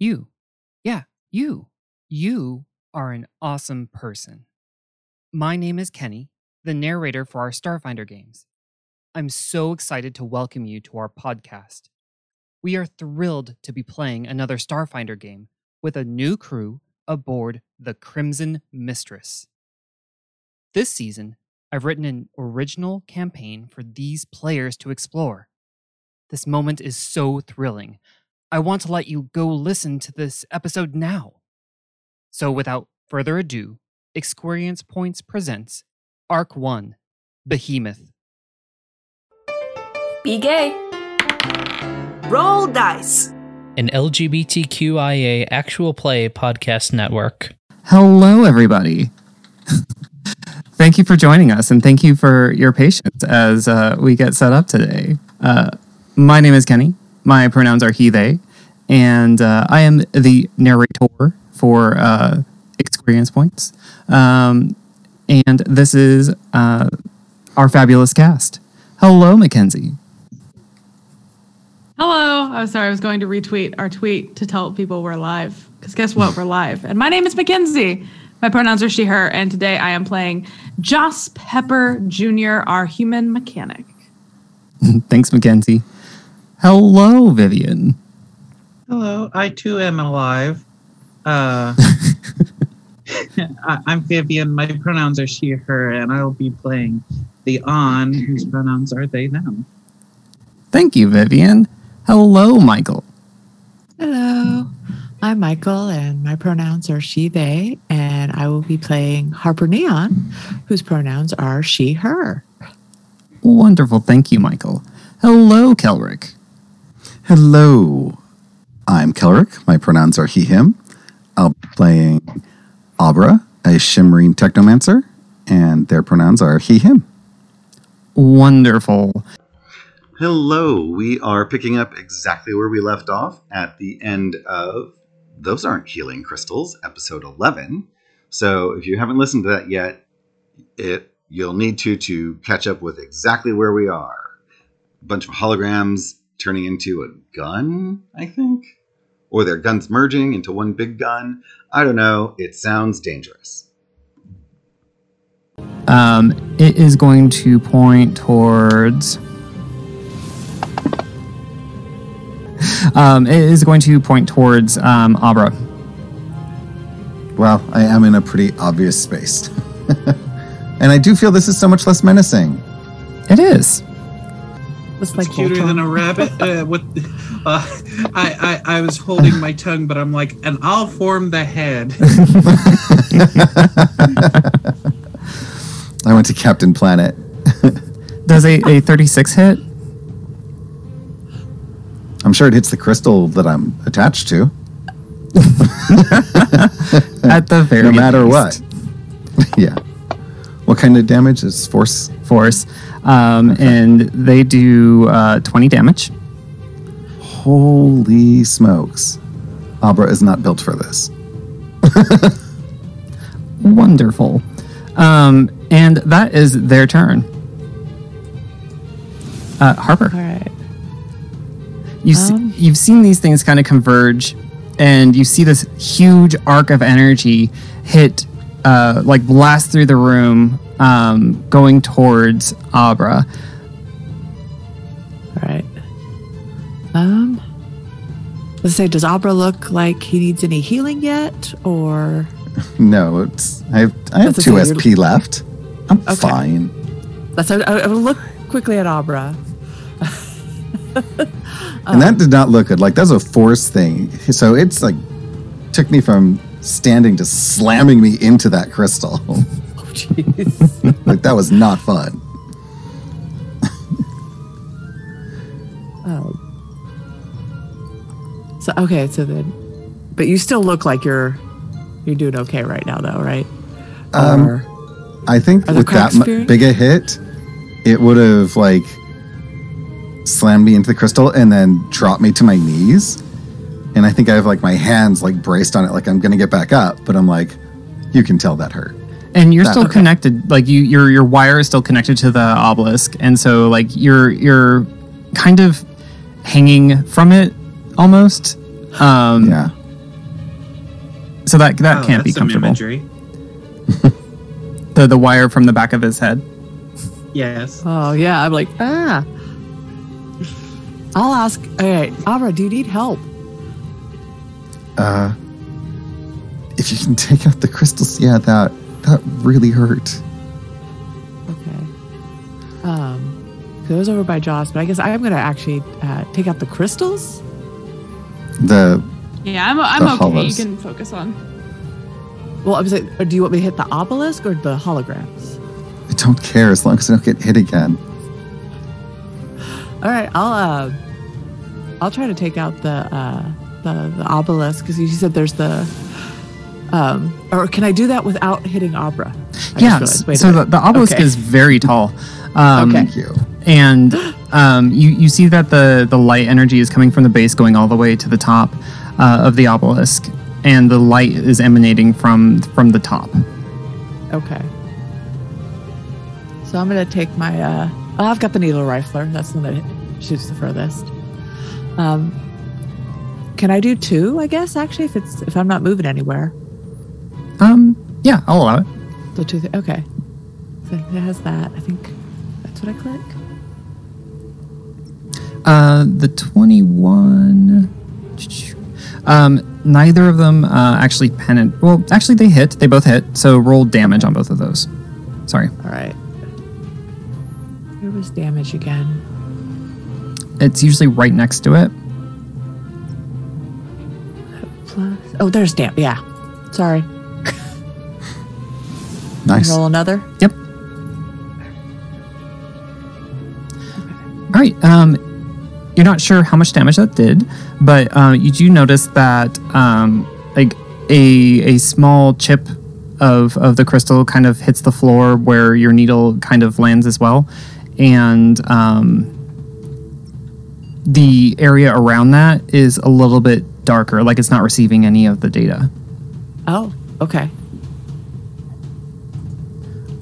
You. Yeah, you. You are an awesome person. My name is Kenny, the narrator for our Starfinder games. I'm so excited to welcome you to our podcast. We are thrilled to be playing another Starfinder game with a new crew aboard the Crimson Mistress. This season, I've written an original campaign for these players to explore. This moment is so thrilling. I want to let you go listen to this episode now. So, without further ado, Experience Points presents Arc 1 Behemoth. Be gay. Roll dice. An LGBTQIA actual play podcast network. Hello, everybody. thank you for joining us and thank you for your patience as uh, we get set up today. Uh, my name is Kenny. My pronouns are he, they, and uh, I am the narrator for uh, Experience Points. Um, and this is uh, our fabulous cast. Hello, Mackenzie. Hello. I was sorry. I was going to retweet our tweet to tell people we're live. Because guess what? We're live. And my name is Mackenzie. My pronouns are she, her. And today I am playing Joss Pepper Jr., our human mechanic. Thanks, Mackenzie. Hello, Vivian. Hello, I too am alive. Uh, I, I'm Vivian. My pronouns are she, her, and I will be playing the on, whose pronouns are they, them. Thank you, Vivian. Hello, Michael. Hello. I'm Michael, and my pronouns are she, they, and I will be playing Harper Neon, whose pronouns are she, her. Wonderful. Thank you, Michael. Hello, Kelrick. Hello, I'm Kelrick. My pronouns are he, him. I'll be playing Abra, a shimmering technomancer, and their pronouns are he, him. Wonderful. Hello, we are picking up exactly where we left off at the end of Those Aren't Healing Crystals, episode 11. So if you haven't listened to that yet, it you'll need to to catch up with exactly where we are. A bunch of holograms turning into a gun, I think? Or their guns merging into one big gun. I don't know. It sounds dangerous. Um, it is going to point towards. Um, it is going to point towards um, Abra. Well, I am in a pretty obvious space. and I do feel this is so much less menacing. It is. It's like It's cuter Voltron. than a rabbit. Uh, with, uh, I, I I was holding my tongue, but I'm like, and I'll form the head. I went to Captain Planet. Does a, a 36 hit? I'm sure it hits the crystal that I'm attached to, At the very no matter least. what. yeah. What kind of damage is force? Force. Um, And they do uh, 20 damage. Holy smokes. Abra is not built for this. Wonderful. Um, and that is their turn. Uh, Harper. All right. You see, Um. you've seen these things kind of converge, and you see this huge arc of energy hit, uh, like blast through the room, um, going towards Abra. All right. Um, let's say, does Abra look like he needs any healing yet? Or, No, it's I have I have That's two okay, you're- SP left. I'm Okay. fine. let's, I, I will look quickly at Abra. And that did not look good. Like that's a force thing. So it's like took me from standing to slamming me into that crystal. Oh, jeez. like that was not fun. Oh. So okay, so then, but you still look like you're you're doing okay right now, though, right? Um, Or- I think with that appearing? big a hit, it would have like slammed me into the crystal and then dropped me to my knees. And I think I have like my hands like braced on it, like I'm gonna get back up, but I'm like, you can tell that hurt. and you're That- still okay. connected like you your your wire is still connected to the obelisk and so like you're you're kind of hanging from it almost um Yeah. So that that Oh, can't be that's some comfortable. Imagery. The the wire from the back of his head. Yes. Oh yeah, I'm like ah. I'll ask. All right, Abra, do you need help? Uh, if you can take out the crystals, yeah, that that really hurt. Okay. Um, so it was over by Joss, but I guess I'm gonna actually uh, take out the crystals. The Yeah, I'm, I'm The okay. hollows. You can focus on. Well, I was like, or do you want me to hit the obelisk or the holograms? I don't care as long as I don't get hit again. All right, I'll uh, I'll try to take out the uh, the the obelisk because you said there's the um, or can I do that without hitting Abra? I yeah. realized. Wait a So the, the obelisk Okay. is very tall. Um, Okay. Thank you. and um, you you see that the the light energy is coming from the base, going all the way to the top uh, of the obelisk, and the light is emanating from from the top. Okay. So I'm gonna take my. uh oh, I've got the needler rifle. That's the one that shoots the furthest. Um, can I do two? I guess actually, if it's if I'm not moving anywhere. Um, yeah, I'll allow it. The two. Th- okay. So it has that. I think that's what I click. Uh, the twenty-one. Um, neither of them uh, actually penetrate. Well, actually, they hit. They both hit. So roll damage on both of those. Sorry, All right. Where was damage again? it's usually right next to it. Oh, there's damp. Yeah. Sorry. Nice. Roll another. Yep. All right. Um, you're not sure how much damage that did, but uh, you do notice that um, like a a small chip of of the crystal kind of hits the floor where your needle kind of lands as well, and um, the area around that is a little bit darker, like it's not receiving any of the data. Oh. Okay.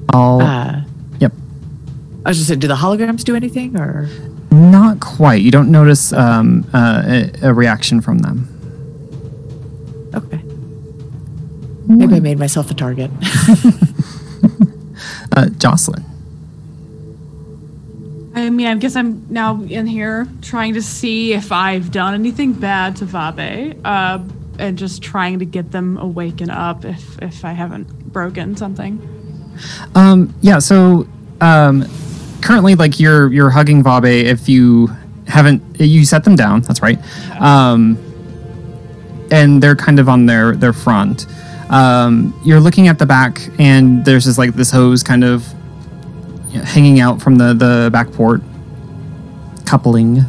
I'll Uh, Yep. I was just saying, do the holograms do anything or? Not quite. You don't notice um, uh, a, a reaction from them. Okay. Maybe I made myself a target. Uh, Jocelyn. I mean, I guess I'm now in here trying to see if I've done anything bad to Vabe, uh, and just trying to get them awaken up if if I haven't broken something. Um, yeah. So um, currently, like you're you're hugging Vabe. If you haven't, you set them down. That's right. Um, and they're kind of on their their front. Um, you're looking at the back, and there's just like this hose kind of you know, hanging out from the the back port, coupling.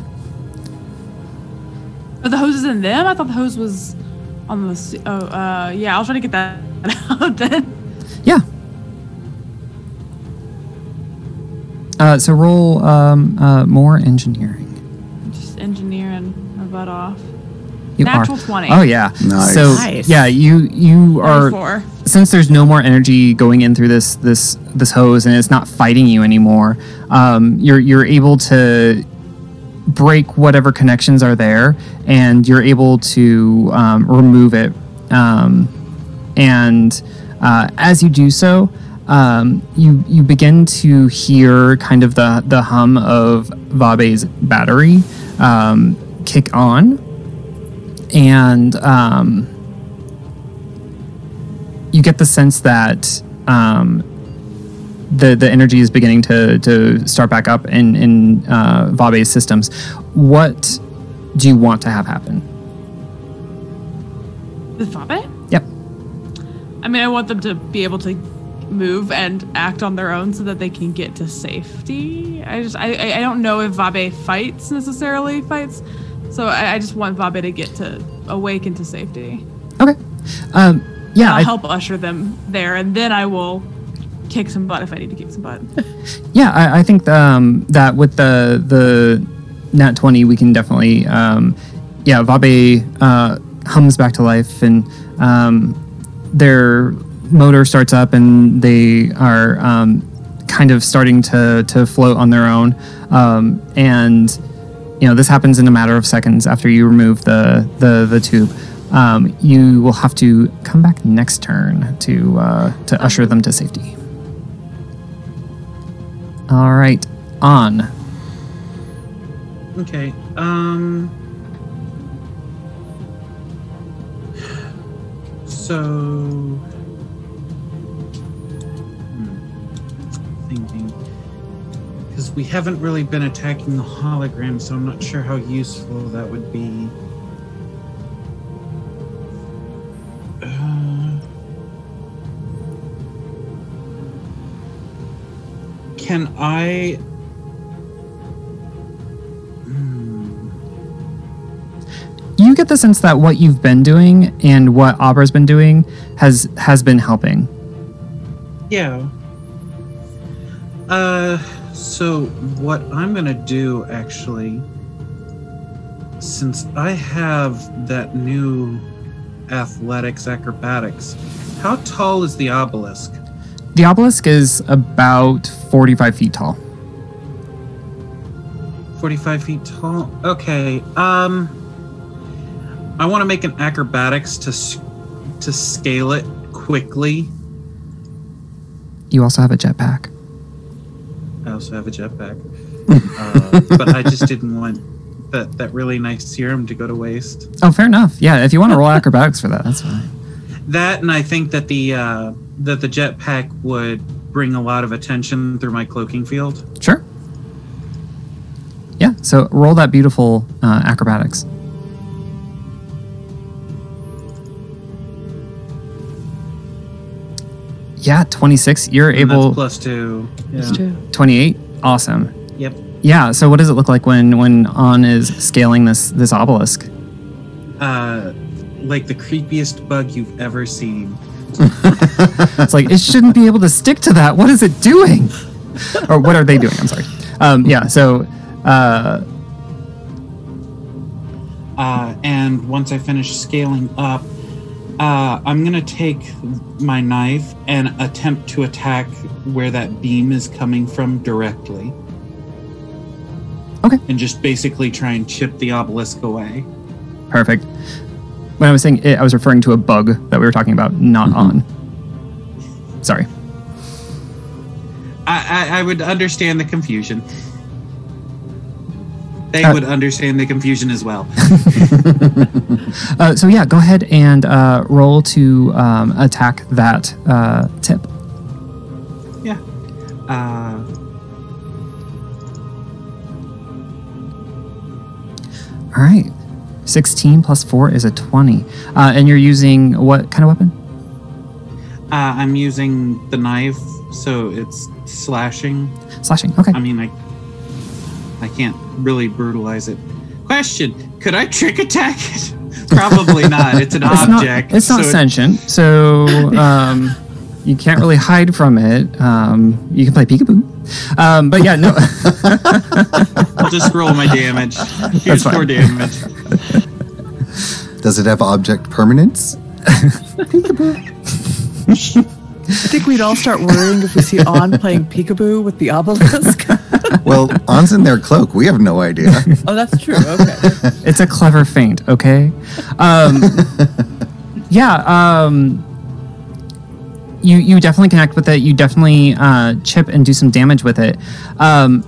Are the hoses in them? I thought the hose was on the. Oh, uh, yeah. I'll try to get that out then. Yeah. Uh, so roll um, uh, more engineering. Just engineering my butt off. You Natural are. 20. Oh yeah. Nice. So Nice. yeah, you you are 34. since there's no more energy going in through this this this hose and it's not fighting you anymore. Um, you're you're able to break whatever connections are there, and you're able to um, remove it. Um, and uh, as you do so, um, you you begin to hear kind of the the hum of Vabe's battery um, kick on, and um, you get the sense that um, the the energy is beginning to to start back up in in uh, Vabe's systems. What do you want to have happen? With Vabe? Yep. I mean, I want them to be able to move and act on their own so that they can get to safety. I just, I, I I don't know if Vabe fights necessarily fights, so I, I just want Vabe to get to awaken to safety. Okay. Um, yeah. I'll I- help usher them there, and then I will kick some butt if I need to kick some butt. Yeah, I, I think um, that with the the nat twenty, we can definitely, um, yeah, Vabe uh, hums back to life, and um, their motor starts up, and they are um, kind of starting to to float on their own, um, and you know this happens in a matter of seconds after you remove the the the tube. um, you will have to come back next turn to uh, to usher them to safety. All right, on. Okay. Um. So. Because we haven't really been attacking the hologram, so I'm not sure how useful that would be. Uh, can I Hmm. You get the sense that what you've been doing and what Abra's been doing has has been helping. Yeah. Uh, so what I'm gonna do actually, since I have that new athletics acrobatics, how tall is the obelisk? The obelisk is about forty-five feet tall. 45 feet tall. Okay. Um, I want to make an acrobatics to to scale it quickly. You also have a jetpack. I also have a jetpack, uh, but I just didn't want that that really nice serum to go to waste. Oh, fair enough. Yeah, if you want to roll acrobatics for that, that's fine. That and I think that the uh, that the jetpack would bring a lot of attention through my cloaking field. Sure. Yeah, so roll that beautiful uh, acrobatics. Yeah, 26. You're And able. that's plus two. Yeah. That's 28. Awesome. Yep. Yeah, so what does it look like when when On is scaling this this obelisk? Uh, like the creepiest bug you've ever seen. It's like it shouldn't be able to stick to that. What is it doing? or what are they doing? I'm sorry. Um, yeah, so uh, Uh, and once I finish scaling up, uh, I'm gonna take my knife and attempt to attack where that beam is coming from directly. Okay. And just basically try and chip the obelisk away. perfect. When I was saying it, I was referring to a bug that we were talking about, not on. Sorry. I, I, I would understand the confusion. They Uh, would understand the confusion as well. Uh, so yeah, go ahead and uh, roll to um, attack that uh, tip. yeah. Uh, All right. 16 plus 4 is a 20. Uh, and you're using what kind of weapon? uh, I'm using the knife, so it's slashing. Slashing. Okay. I mean, I I can't really brutalize it. Question: Could I trick attack it? Probably not. It's an it's object. not, it's not so it- sentient, so um, you can't really hide from it. Um, you can play peekaboo. Um, but yeah, no. I'll just roll my damage. Here's four damage. Does it have object permanence? Peekaboo. I think we'd all start worrying if we see On playing peekaboo with the obelisk. Well, On's in their cloak. We have no idea. oh, that's true. Okay. it's a clever feint, okay? Um, yeah, um, you you definitely connect with it. You definitely uh, chip and do some damage with it. Um,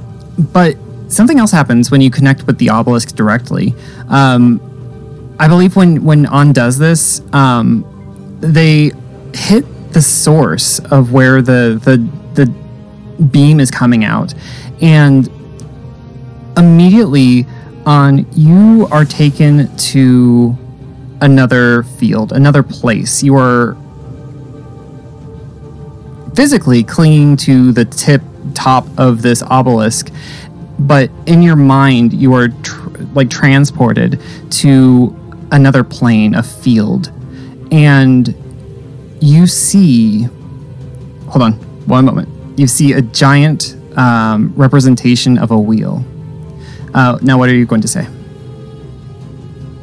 but something else happens when you connect with the obelisk directly. Um, I believe when when On does this, um, they hit the source of where the the the beam is coming out, and immediately on you are taken to another field, another place. You are physically clinging to the tip top of this obelisk, but in your mind you are tr- like transported to another plane, a field, and you see. Hold on, one moment. You see a giant um, representation of a wheel. Uh, now, what are you going to say?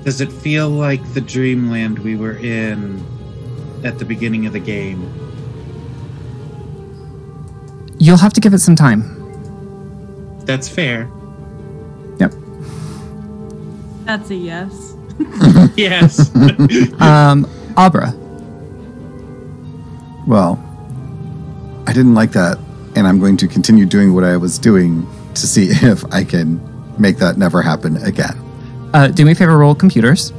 Does it feel like the dreamland we were in at the beginning of the game? You'll have to give it some time. That's fair. Yep. That's a yes. yes. Um, Abra. Well, I didn't like that, and I'm going to continue doing what I was doing to see if I can make that never happen again. Uh, do me a favor, roll computers.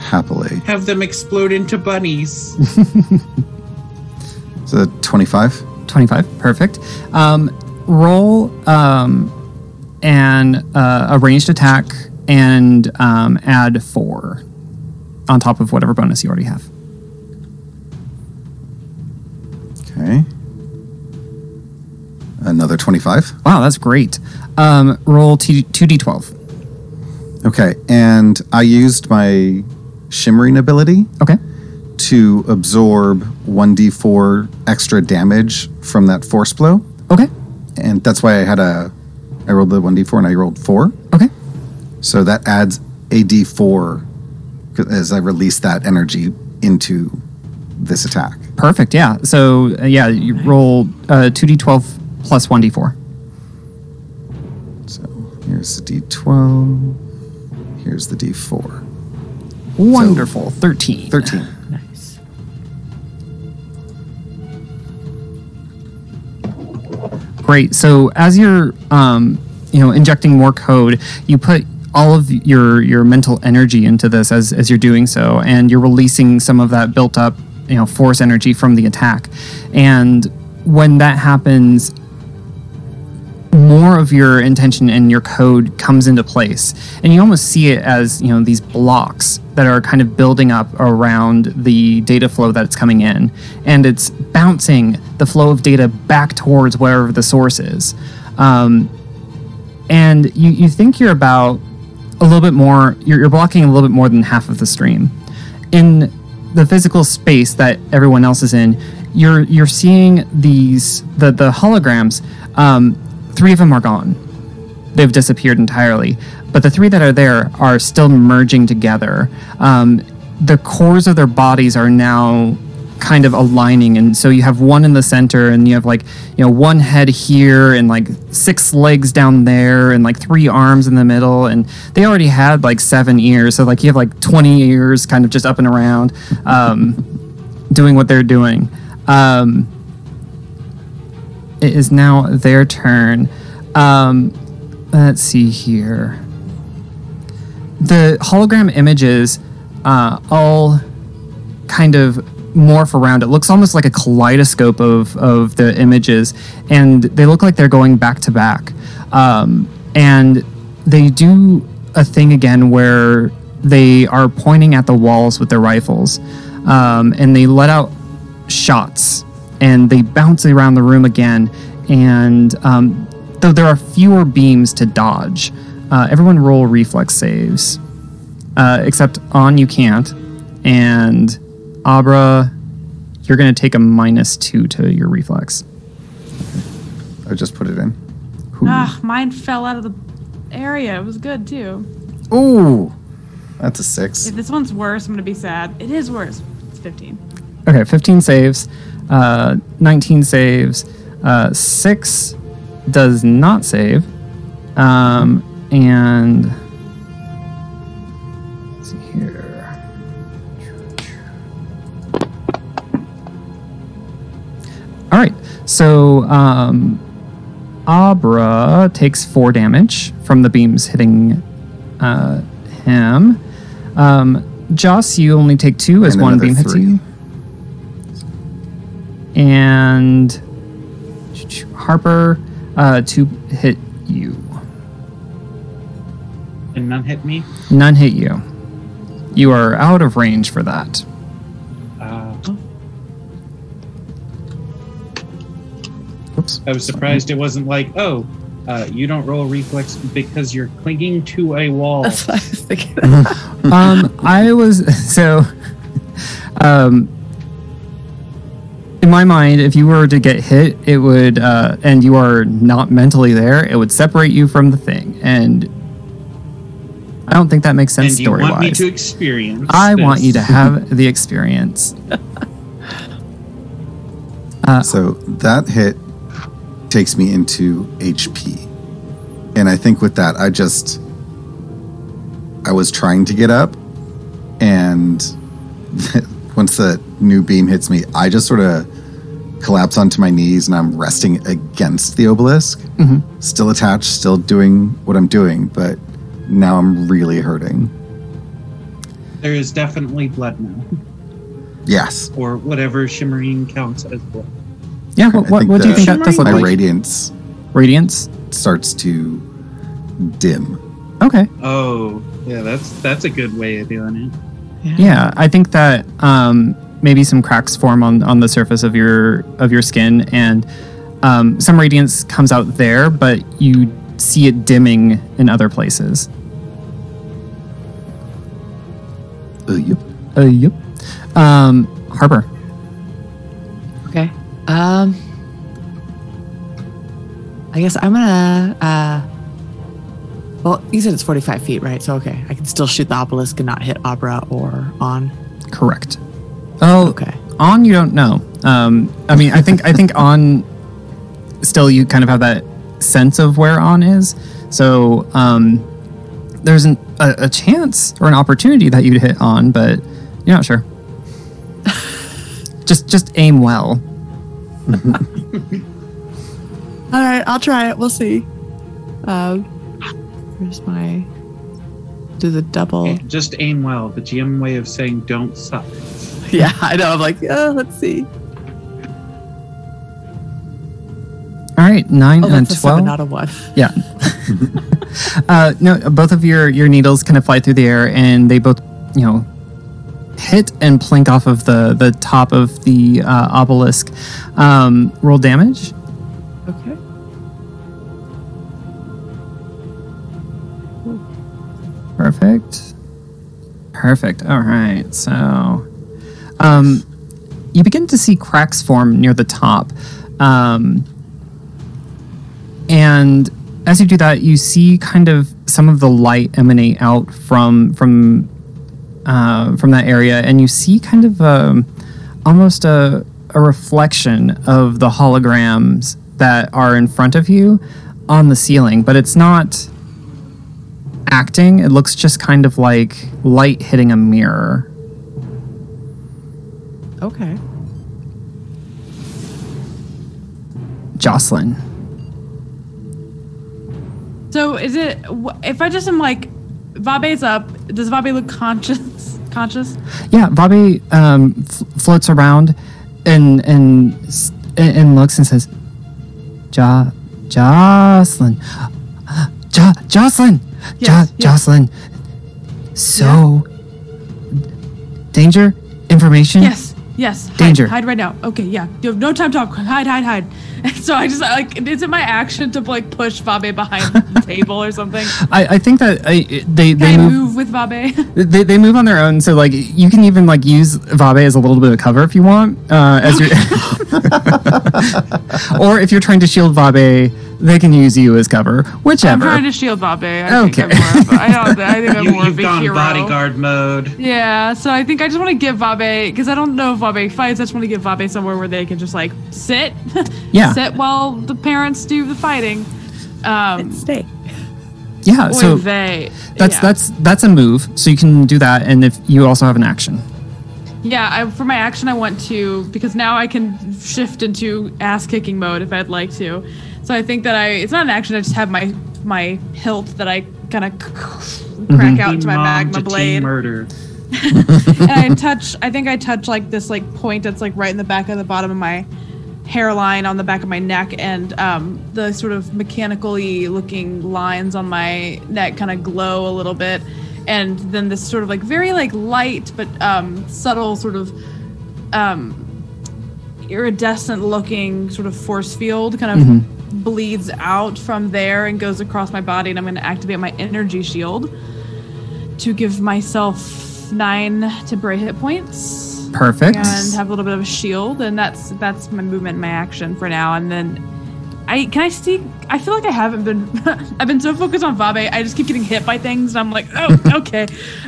Happily. Have them explode into bunnies. So 25? 25 perfect um, roll um, an uh, a ranged attack and um, add four on top of whatever bonus you already have Okay. Another 25. wow that's great um, roll t- 2d12 Okay, and I used my shimmering ability okay to absorb 1d4 extra damage from that force blow. okay And that's why I had a. I rolled the 1d4 and I rolled 4. okay So that adds a d4 as I release that energy into this attack. Perfect yeah so uh, yeah you roll uh, 2d12 plus 1d4 So here's the d12. Here's the d4. wonderful 13 13. Nice. Great. So as you're, um, you know, injecting more code, you put all of your your mental energy into this as as you're doing so, and you're releasing some of that built up, you know, force energy from the attack. And when that happens, more of your intention and your code comes into place. And you almost see it as you know these blocks that are kind of building up around the data flow that's coming in. And it's bouncing the flow of data back towards wherever the source is. Um, and you, you think you're about a little bit more you're, you're blocking a little bit more than half of the stream. In the physical space that everyone else is in you're you're seeing these the the holograms um, three of them are gone. They've disappeared entirely. But the three that are there are still merging together. Um, the cores of their bodies are now kind of aligning. And so you have one in the center and you have like you know one head here and like six legs down there and like three arms in the middle. And they already had like seven ears. So like you have like 20 ears kind of just up and around um, doing what they're doing. Um, it is now their turn. Um, let's see here. The hologram images uh, all kind of morph around. It looks almost like a kaleidoscope of, of the images, and they look like they're going back to back. Um, and they do a thing again where they are pointing at the walls with their rifles, um, and they let out shots, and they bounce around the room again. And um, though there are fewer beams to dodge, uh, everyone roll reflex saves. Uh, except on you can't, and Abra, you're going to take a minus two to your reflex. I just put it in. Ah, mine fell out of the area. It was good too. Ooh, that's a six. If this one's worse, I'm gonna be sad. It is worse. It's 15. Okay, 15 saves, uh, 19 saves, uh, 6 does not save, um, and. All right, so um, Abra takes 4 damage from the beams hitting uh, him. Um, Joss, you only take 2 as And one another beam hits three. you. And Harper, uh, two hit you. and none hit me. None hit you. You are out of range for that. Oops. I was surprised it wasn't like, oh, uh, you don't roll reflex because you're clinging to a wall. That's what I was thinking. um, I was so. Um, in my mind, if you were to get hit, it would, uh, and you are not mentally there, it would separate you from the thing, and I don't think that makes sense and you story want me wise. to experience. I want you to have the experience. So that hit takes me into HP. And I think with that, I just, I was trying to get up, and once the new beam hits me, I just sort of collapse onto my knees and I'm resting against the obelisk. Mm-hmm. Still attached, still doing what I'm doing, but now I'm really hurting. There is definitely blood now, Yes. or whatever shimmering counts as blood. Yeah. What, what, what do you think that does look My like? radiance Radiance. starts to dim. Okay. Oh, yeah, that's that's a good way of doing it. Yeah, I think that um, maybe some cracks form on, on the surface of your of your skin, and um, some radiance comes out there, but you see it dimming in other places. Uh, yep. Uh, yep. Um, Harper. Okay. Um I guess I'm gonna uh well, you said it's 45 feet, right? So okay, I can still shoot the obelisk and not hit Abra or on. Correct. Oh, Okay. on you don't know. Um, I mean, I think I think on still you kind of have that sense of where on is. So um, there's an, a, a chance or an opportunity that you'd hit on, but you're not sure. just just aim well. All right, I'll try it. We'll see. Um where's my do the double Just aim well. The GM way of saying don't suck. Yeah, I know. I'm like, oh, let's see. All right, nine Oh, and that's a twelve. seven, not a one. Yeah. uh, no, both of your your needles kind of fly through the air, and they both, you know, hit and plink off of the the top of the uh, obelisk. Um, roll damage. Okay. Perfect. Perfect. All right. So, um, you begin to see cracks form near the top, um, and as you do that, you see kind of some of the light emanate out from from uh, from that area, and you see kind of um, almost a a reflection of the holograms that are in front of you on the ceiling, but it's not acting. It looks just kind of like light hitting a mirror. Okay. Jocelyn. So is it if I just am like Vabe's up, does Vabe look conscious? Conscious? Yeah, Bobby um, f- floats around and and and looks and says, "Jo, Jocelyn, jo, Jocelyn, jo, Yes, yes. Jocelyn." So, danger, information. Yes, yes. Hide, Danger. Hide right now. Okay, yeah. You have no time to talk. Hide, hide, hide. And so I just like, is it my action to like push Vabe behind the table or something? I, I think that I, they Can they I move, move with Vabe? they, they move on their own. So like you can even like use Vabe as a little bit of cover if you want. Uh, as you're, or if you're trying to shield Vabe, they can use you as cover. Whichever. I'm trying to shield Vabe. I Okay. think I'm more of a, I, don't, I think I'm you, more you've a gone hero. bodyguard mode. Yeah, so I think I just want to give Vabe because I don't know if Vabe fights. I just want to give Vabe somewhere where they can just like sit, Yeah. Sit while the parents do the fighting. Um, Stay. yeah. or So they. that's yeah. that's that's a move. So you can do that, and if you also have an action. Yeah, I, for my action, I want to because now I can shift into ass kicking mode if I'd like to. So I think that I it's not an action. I just have my my hilt that I kind of crack out to my Mom magma to teen blade, murder. and I touch. I think I touch like this like point that's like right in the back of the bottom of my hairline on the back of my neck, and um, the sort of mechanically looking lines on my neck kind of glow a little bit, and then this sort of like very like light but um, subtle sort of um, iridescent looking sort of force field kind of bleeds out from there and goes across my body and i'm going to activate my energy shield to give myself nine temporary hit points Perfect. and have a little bit of a shield and that's that's my movement my action for now and then I can I see I feel like I haven't been I've been so focused on Vabe I just keep getting hit by things and I'm like oh okay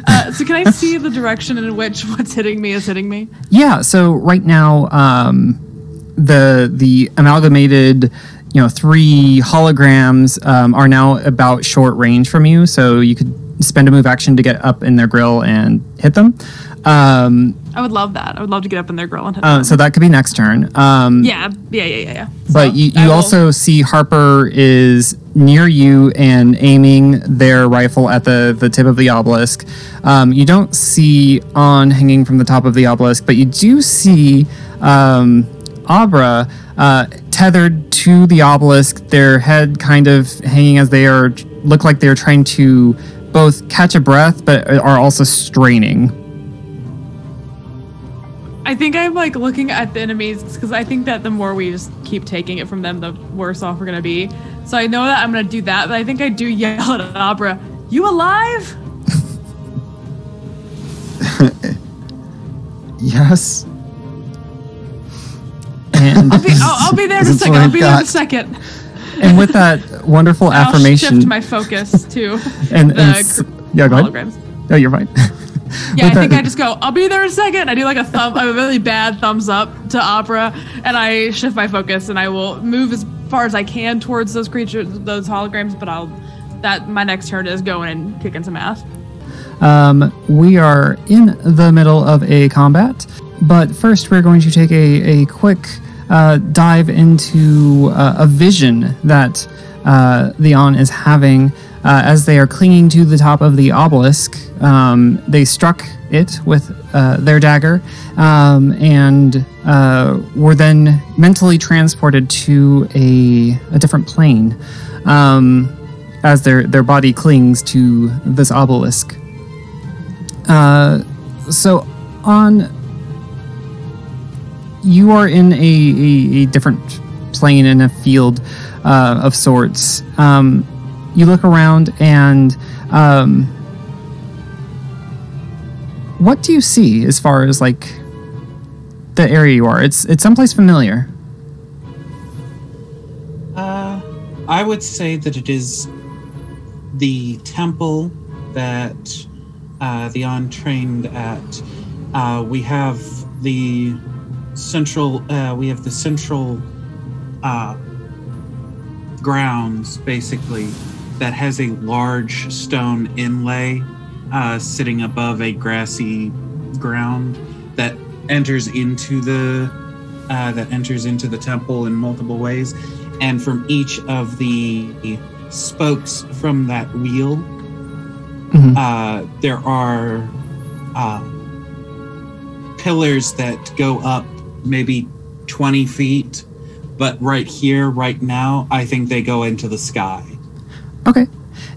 uh, so can I see the direction in which what's hitting me is hitting me Yeah. So right now, um, the the amalgamated you know three holograms um, are now about short range from you, so you could spend a move action to get up in their grill and hit them. Um, I would love that. I would love to get up in their grill and hit uh, them. so that could be next turn. Um, yeah, yeah, yeah, yeah, yeah. but So you, you also see Harper is near you and aiming their rifle at the, the tip of the obelisk. Um, you don't see On hanging from the top of the obelisk, but you do see um, Abra uh, tethered to the obelisk, their head kind of hanging as they are look like they're trying to both catch a breath, but are also straining. I think I'm like looking at the enemies because I think that the more we just keep taking it from them, the worse off we're gonna be. So I know that I'm gonna do that, but I think I do yell at Abra, "You alive?" Yes. And I'll be, I'll, I'll be there in a second. I'll be there in a second. and with that wonderful affirmation, I'll shift my focus to and, the and yeah, go ahead. holograms. Oh, you're fine. Yeah, I think I just go. I'll be there in a second. I do like a thumb, a really bad thumbs up to Abra, and I shift my focus, and I will move as far as I can towards those creatures, those holograms. But I'll that my next turn is going and kicking some ass. Um, we are in the middle of a combat, but first we're going to take a, a quick uh, dive into uh, a vision that uh, Leon is having uh, as they are clinging to the top of the obelisk. Um, they struck it with uh, their dagger um, and uh, were then mentally transported to a, a different plane um, as their, their body clings to this obelisk. Uh, so on you are in a, a, a different plane in a field uh, of sorts um, you look around and um, what do you see as far as like the area you are it's it's someplace familiar Uh, I would say that it is the temple that uh, the on trained at. Uh, we have the central. Uh, we have the central uh, grounds, basically, that has a large stone inlay uh, sitting above a grassy ground that enters into the uh, that enters into the temple in multiple ways and from each of the spokes from that wheel, Mhm. uh, there are uh, pillars that go up maybe 20 feet. But right here, right now, I think they go into the sky. Okay.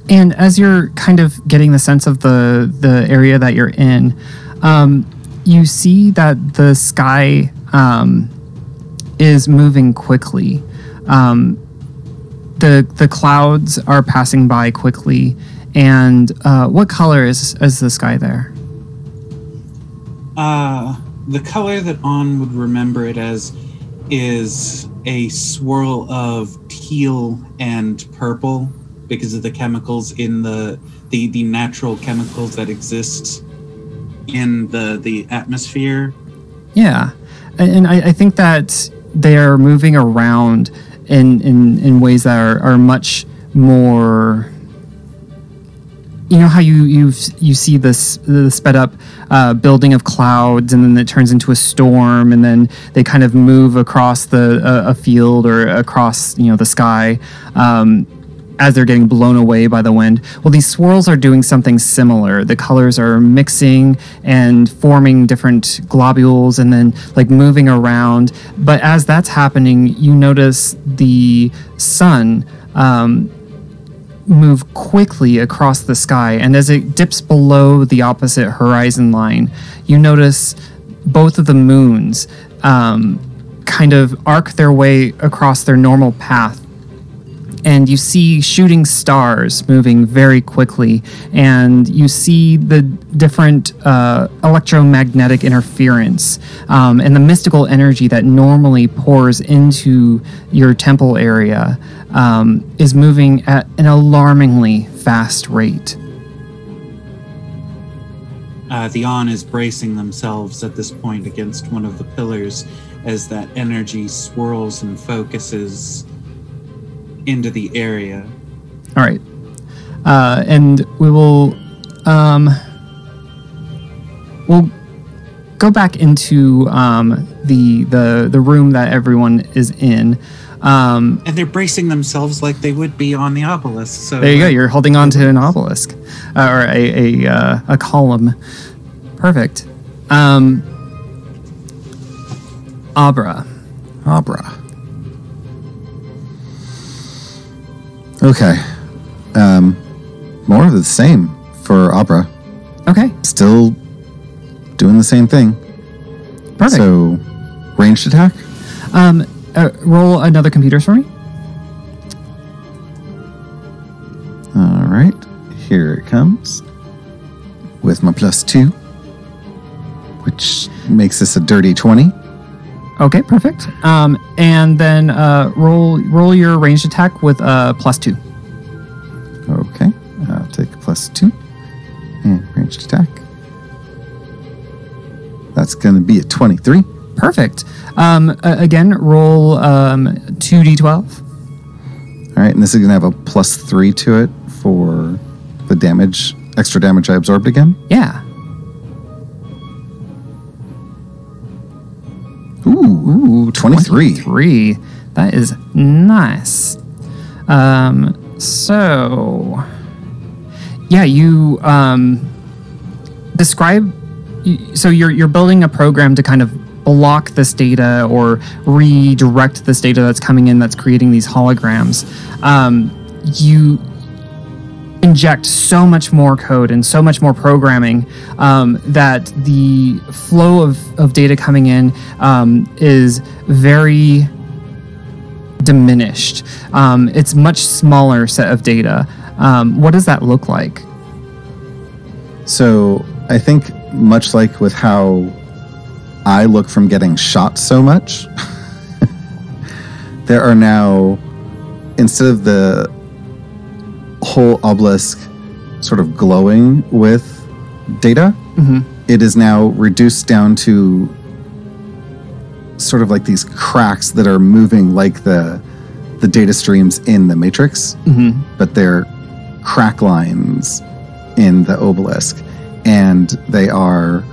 And as you're kind of getting the sense of the the area that you're in, um, you see that the sky um, is moving quickly. Um, the the clouds are passing by quickly. And uh, what color is is the sky there? Uh, the color that On would remember it as is a swirl of teal and purple because of the chemicals in the the, the natural chemicals that exist in the the atmosphere. Yeah, and I, I think that they are moving around in in, in ways that are, are much more. You know how you you you see this the sped up uh, building of clouds, and then it turns into a storm, and then they kind of move across the uh, a field or across you know the sky. Um, as they're getting blown away by the wind. Well, these swirls are doing something similar. The colors are mixing and forming different globules and then like moving around. But as that's happening, you notice the sun um, move quickly across the sky. And as it dips below the opposite horizon line, you notice both of the moons um, kind of arc their way across their normal path and you see shooting stars moving very quickly, and you see the different uh, electromagnetic interference um, and the mystical energy that normally pours into your temple area um, is moving at an alarmingly fast rate. Uh, the On is bracing themselves at this point against one of the pillars as that energy swirls and focuses into the area. All right. Uh, and we will um, we'll go back into um, the the the room that everyone is in. Um, And they're bracing themselves like they would be on the obelisk. So there you go. You're holding on to an obelisk uh, or a a, uh, a column. Perfect. Um, Abra. Abra. Okay. Um, more of the same for Abra. Okay. Still doing the same thing. Perfect. So, ranged attack. Um, uh, roll another computers for me. All right. Here it comes. With my plus two, which makes this a dirty 20. Okay, perfect. Um, and then uh, roll roll your ranged attack with uh, plus two. Okay. I'll take a plus two. And ranged attack. That's going to be a 23. Perfect. Um, a- again, roll um, two d12. All right. And this is going to have a plus three to it for the damage, extra damage I absorbed again. Yeah. Ooh, 23. Three. That is nice. Um, so, yeah, you um, describe. So you're you're building a program to kind of block this data or redirect this data that's coming in that's creating these holograms. Um, you inject so much more code and so much more programming um, that the flow of, of data coming in um, is very diminished. Um, it's much smaller set of data. Um, what does that look like? So I think much like with how I look from getting shot so much, there are now instead of the whole obelisk sort of glowing with data, Mhm. it is now reduced down to sort of like these cracks that are moving like the the data streams in the matrix Mm-hmm. but they're crack lines in the obelisk and they are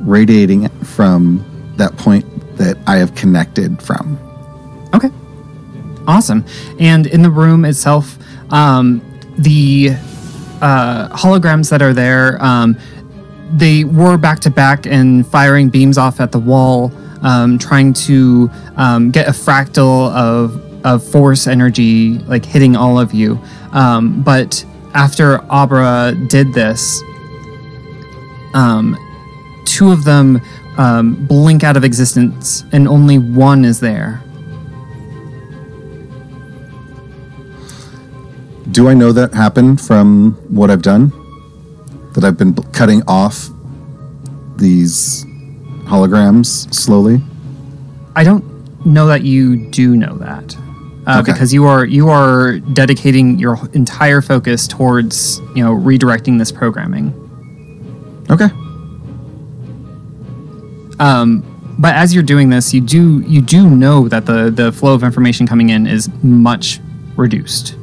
radiating from that point that I have connected from. Okay. Awesome. And in the room itself, um, the uh, holograms that are there, um, they were back to back and firing beams off at the wall, um, trying to um, get a fractal of of force energy like hitting all of you. Um, but after Abra did this, um, two of them um, blink out of existence, and only one is there. Do I know that happened from what I've done? That I've been cutting off these holograms slowly? I don't know that you do know that uh, Okay. because you are you are dedicating your entire focus towards you know redirecting this programming. Okay. Um, but as you're doing this, you do you do know that the the flow of information coming in is much reduced.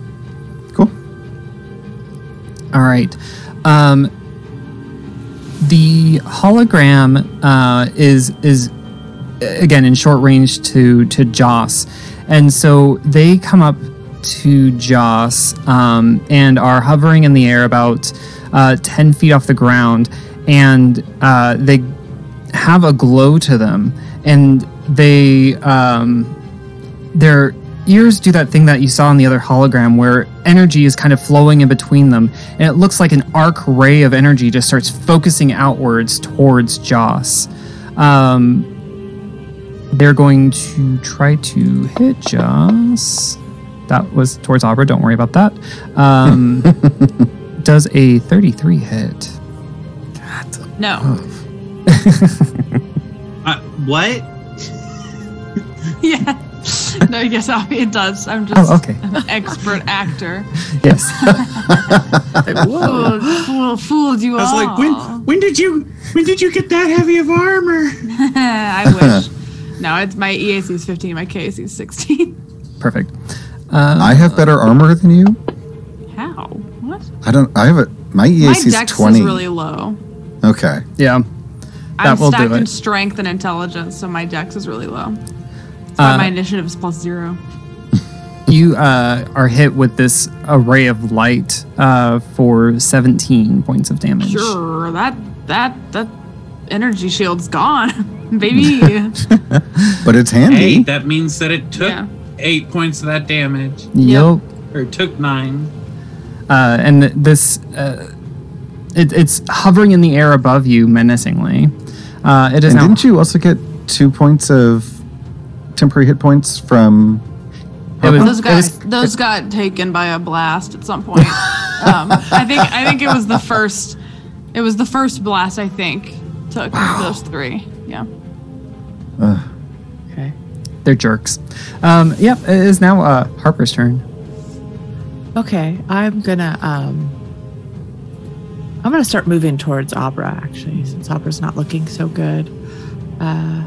All right. Um, the hologram uh, is is again in short range to to Joss, and so they come up to Joss um, and are hovering in the air about uh, ten feet off the ground, and uh, they have a glow to them, and they um, their ears do that thing that you saw in the other hologram where energy is kind of flowing in between them and it looks like an arc ray of energy just starts focusing outwards towards joss um, they're going to try to hit joss that was towards abra don't worry about that um, does a 33 hit No. Uh, what? yeah. No, yes, it does. I'm just Oh, okay. an expert actor. yes Whoa, fooled, fooled you I was all. like, when when did you when did you get that heavy of armor? I wish. No, it's my EAC is 15, my KAC is 16. perfect Uh, I have better armor than you. How? What? I don't. I have a my My EAC is dex twenty. is really low. okay. yeah. I'm That will do stacked in strength and intelligence, so my dex is really low. That's why Uh, my initiative is plus zero. You uh, are hit with this array of light uh, for 17 points of damage. Sure, that that that energy shield's gone, baby. But it's handy. Hey, that means that it took Yeah. eight points of that damage, Yep. or it took nine. Uh, and this, uh, it, it's hovering in the air above you menacingly. Uh, it is and now. didn't you also get two points of temporary hit points from? It was- those it got was- those got taken by a blast at some point. um, I think I think it was the first. It was the first blast. I think took those three. Yeah. Uh, Okay. They're jerks. Um, yep, it is now uh, Harper's turn. Okay, I'm gonna um I'm gonna start moving towards Abra actually, since Abra's not looking so good. Uh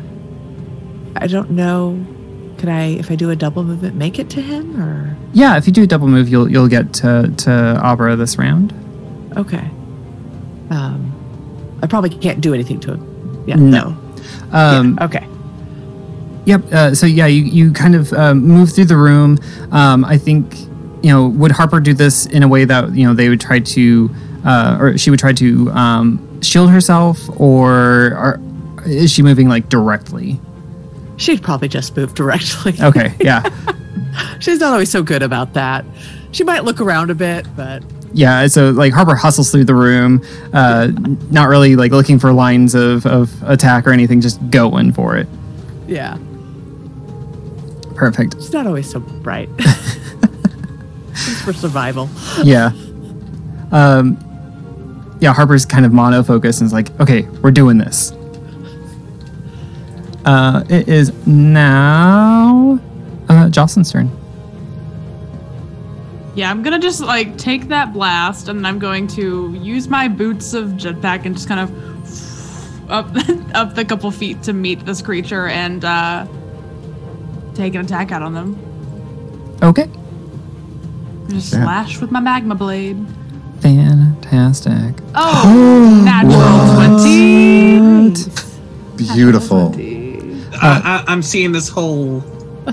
I don't know. Could I if I do a double movement make it to him or Yeah, if you do a double move, you'll you'll get to to Abra this round. okay. Um I probably can't do anything to him. Yeah, No. no. Um, Yeah, okay. Yep. Uh, so yeah, you, you kind of um, move through the room. Um, I think you know would Harper do this in a way that you know they would try to, uh, or she would try to um, shield herself, or, or is she moving like directly? She'd probably just move directly. Okay. Yeah. She's not always so good about that. She might look around a bit, but yeah. So like Harper hustles through the room, uh, not really like looking for lines of, of attack or anything, just going for it. yeah. Perfect. She's not always so bright. it's for survival. yeah. Um, yeah, Harper's kind of mono focused and is like, okay, we're doing this. Uh, it is now uh, Jocelyn's turn. Yeah, I'm gonna just like take that blast, and I'm going to use my boots of jetpack and just kind of up up the couple feet to meet this creature and uh, take an attack out on them. Okay. Just Yeah. slash with my magma blade. Fantastic. Oh, natural twenty. beautiful. I, I, I'm seeing this whole.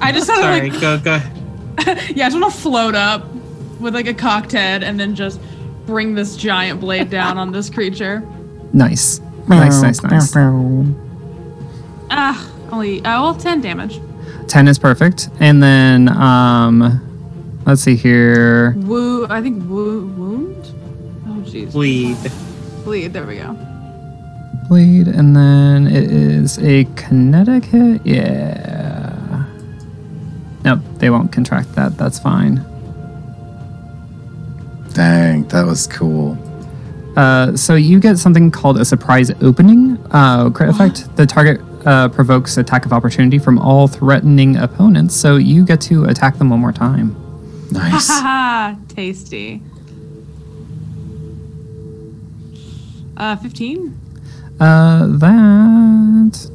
I just kind Sorry, like go go. yeah, I just want to float up with like a cocked head and then just bring this giant blade down on this creature. Nice. Nice, nice, nice. Ah, only uh, well, ten damage. 10 is perfect. And then, um, let's see here. Woo, I think woo, wound. Oh jeez, Bleed. bleed. There we go. Bleed. And then it is a kinetic hit. Yeah. Nope, they won't contract that. That's fine. Dang, that was cool. Uh, so you get something called a surprise opening uh, crit effect. The target uh, provokes attack of opportunity from all threatening opponents, so you get to attack them one more time. Nice. Tasty. Uh, fifteen. Uh, that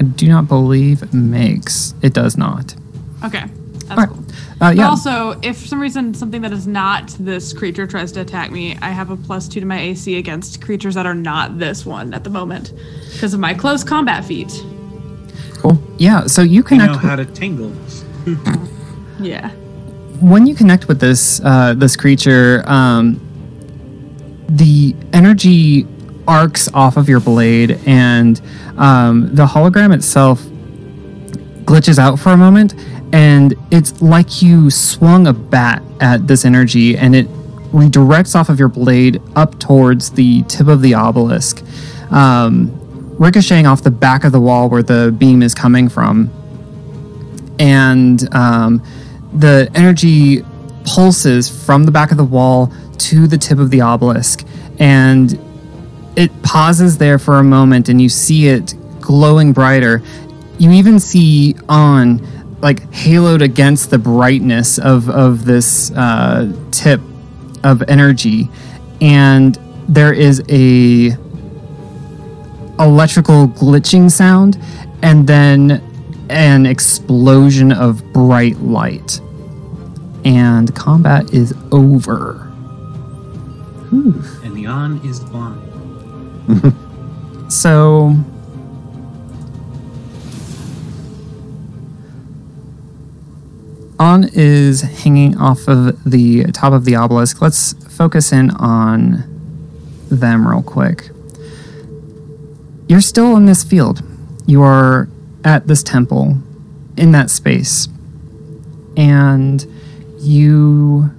I do not believe makes. It does not. Okay, that's All right. cool. Uh, But also, if for some reason something that is not this creature tries to attack me, I have a plus two to my AC against creatures that are not this one at the moment because of my close combat feat. cool. Yeah. So you You connect. know how to tingle. Yeah. when you connect with this uh, this creature, um, the energy arcs off of your blade, and um, the hologram itself glitches out for a moment, and it's like you swung a bat at this energy, and it redirects off of your blade up towards the tip of the obelisk, um, ricocheting off the back of the wall where the beam is coming from. And um, the energy pulses from the back of the wall to the tip of the obelisk and it pauses there for a moment and you see it glowing brighter you even see on like haloed against the brightness of of this uh, tip of energy and there is a electrical glitching sound and then an explosion of bright light. And combat is over. And the on is blind. So. On is hanging off of the top of the obelisk. Let's focus in on them real quick. You're still in this field. You are at this temple in that space. And you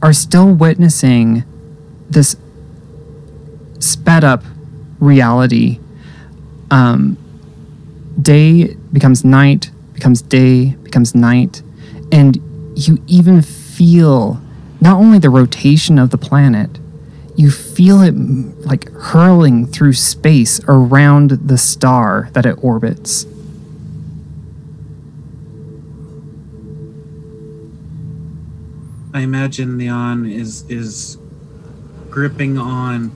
are still witnessing this sped up reality. Um, day becomes night, becomes day, becomes night, and you even feel not only the rotation of the planet, you feel it mm, like hurling through space around the star that it orbits. I imagine the on is is gripping on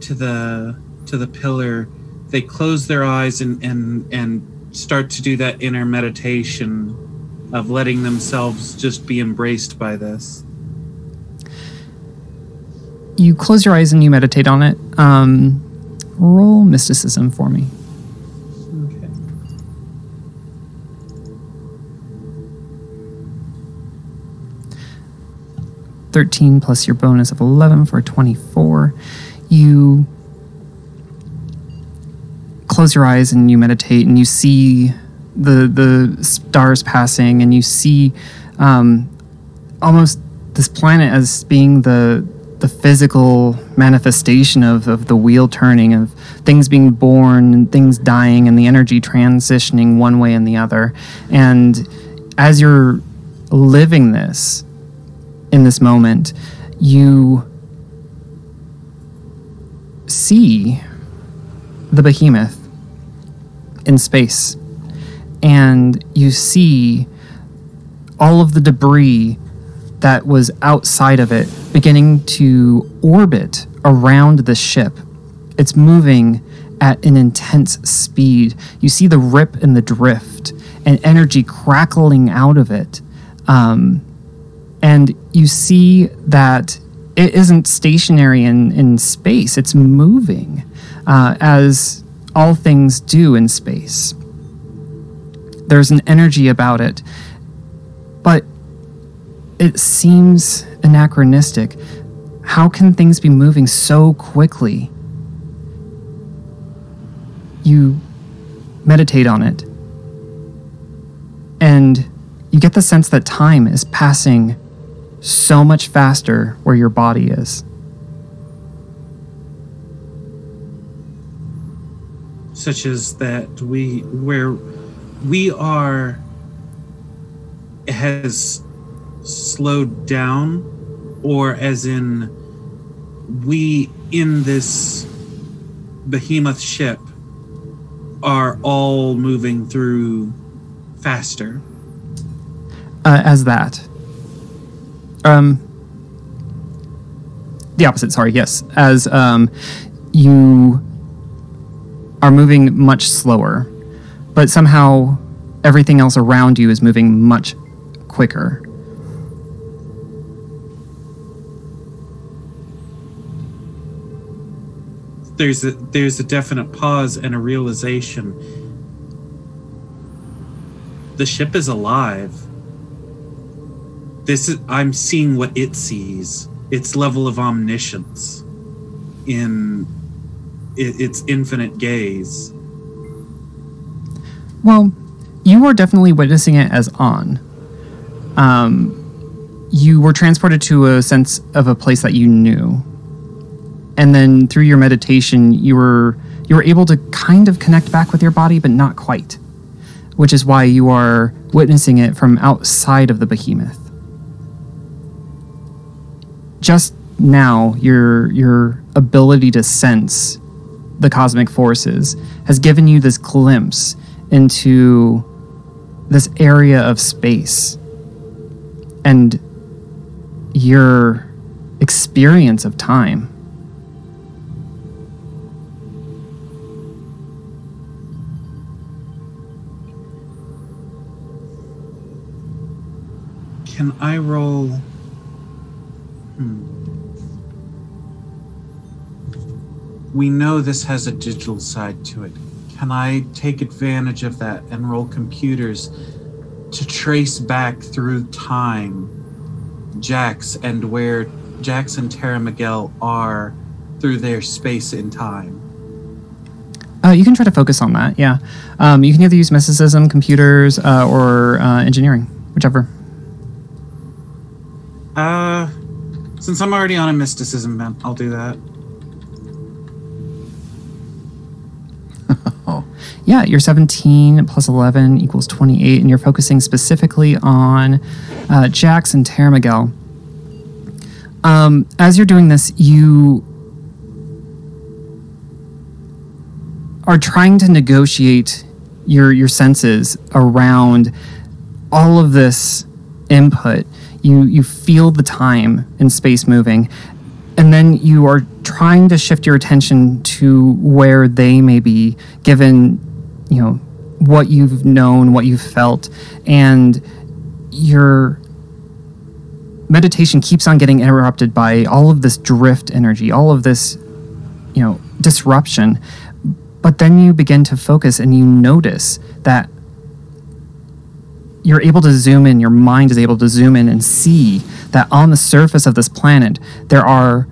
to the to the pillar. They close their eyes and and and start to do that inner meditation of letting themselves just be embraced by this. You close your eyes and you meditate on it. Um, roll mysticism for me. Okay. 13 plus your bonus of 11 for 24. You close your eyes and you meditate and you see the the stars passing and you see um, almost this planet as being the the physical manifestation of, of the wheel turning of things being born and things dying and the energy transitioning one way and the other. And as you're living this in this moment, you see the behemoth in space, and you see all of the debris that was outside of it beginning to orbit around the ship. It's moving at an intense speed. You see the rip and the drift, and energy crackling out of it. Um, and you see that it isn't stationary in, in space, it's moving, uh, as all things do in space. There's an energy about it, but it seems anachronistic. How can things be moving so quickly? You meditate on it, and you get the sense that time is passing so much faster where your body is. Such as that we where we are has slowed down or as in we in this behemoth ship are all moving through faster Uh, as that. Um, the opposite, sorry, yes. As um, you are moving much slower, but somehow everything else around you is moving much quicker. there's a there's a definite pause and a realization the ship is alive this is i'm seeing what it sees its level of omniscience in its infinite gaze Well, you were definitely witnessing it as on. Um, you were transported to a sense of a place that you knew, and then through your meditation, you were you were able to kind of connect back with your body, but not quite. Which is why you are witnessing it from outside of the behemoth just now your your ability to sense the cosmic forces has given you this glimpse into this area of space and your experience of time. Can I roll We know this has a digital side to it. Can I take advantage of that and roll computers to trace back through time Jax and where Jax and Tara Miguel are through their space in time? Uh, you can try to focus on that. Yeah, um, you can either use mysticism, computers, uh, or uh, engineering, whichever. Uh, since I'm already on a mysticism bent, I'll do that. Yeah, you're 17 plus 11 equals 28, and you're focusing specifically on uh, Jax and Tara Miguel. Um, as you're doing this, you are trying to negotiate your your senses around all of this input. You you feel the time and space moving, and then you are trying to shift your attention to where they may be, given you know what you've known, what you've felt, and your meditation keeps on getting interrupted by all of this drift energy, all of this, you know, disruption. But then you begin to focus and you notice that you're able to zoom in, your mind is able to zoom in and see that on the surface of this planet, there are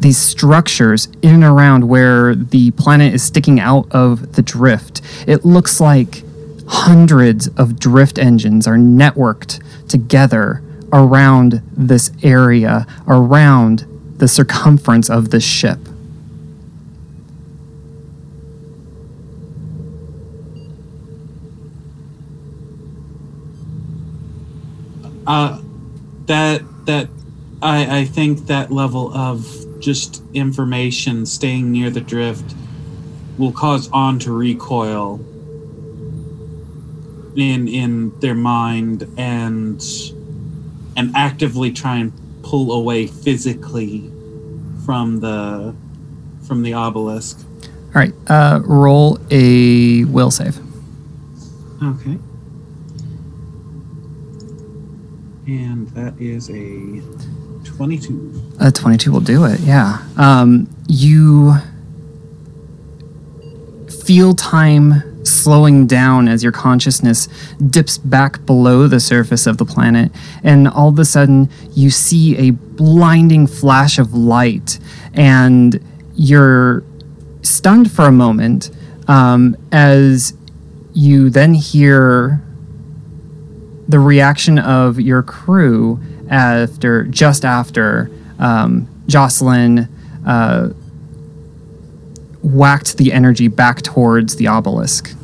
these structures in and around where the planet is sticking out of the drift. It looks like hundreds of drift engines are networked together around this area, around the circumference of this ship. Uh, that that I I think that level of just information staying near the drift will cause on to recoil in in their mind and and actively try and pull away physically from the from the obelisk. All right, uh, roll a will save. Okay. And that is a 22. A 22 will do it, yeah. Um, you feel time slowing down as your consciousness dips back below the surface of the planet, and all of a sudden you see a blinding flash of light, and you're stunned for a moment um, as you then hear the reaction of your crew after just after um, Jocelyn uh, whacked the energy back towards the obelisk.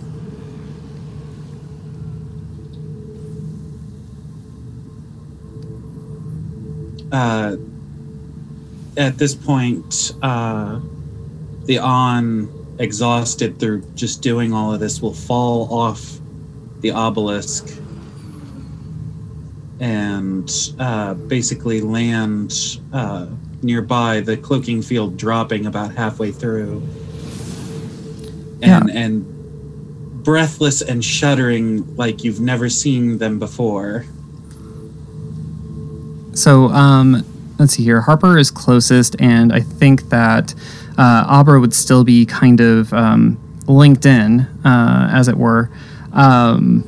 Uh, at this point, uh, the on exhausted through just doing all of this will fall off the obelisk and uh, basically land uh, nearby the cloaking field dropping about halfway through and and breathless and shuddering like you've never seen them before So, um, let's see here. Harper is closest, and I think that uh, Abra would still be kind of um, linked in, uh, as it were. Um,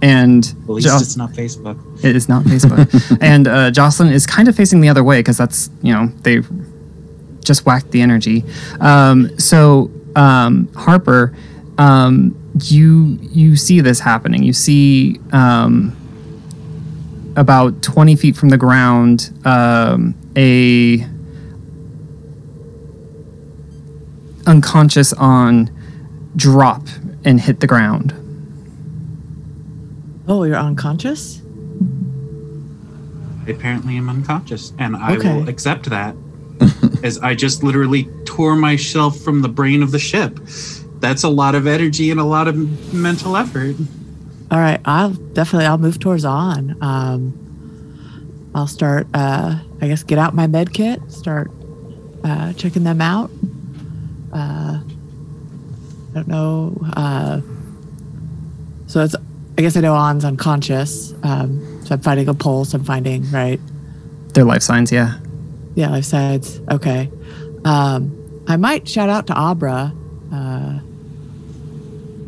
and at least Jo- it's not facebook it is not Facebook. and uh, Jocelyn is kind of facing the other way because that's, you know, they just whacked the energy. Um, so, um, Harper, um, you you see this happening. You see um, about 20 feet from the ground um, a unconscious on drop and hit the ground. Oh, you're unconscious? I apparently am unconscious, and I Okay. will accept that. as I just literally tore myself from the brain of the ship. That's a lot of energy and a lot of mental effort. All right, I'll definitely I'll move towards on. Um, I'll start. Uh, I guess get out my med kit. Start uh, checking them out. Uh, I don't know. Uh, so it's. I guess I know On's unconscious. Um, So I'm finding a pulse. I'm finding right. Their life signs, yeah. Yeah, life signs. Okay. Um, I might shout out to Abra. Uh,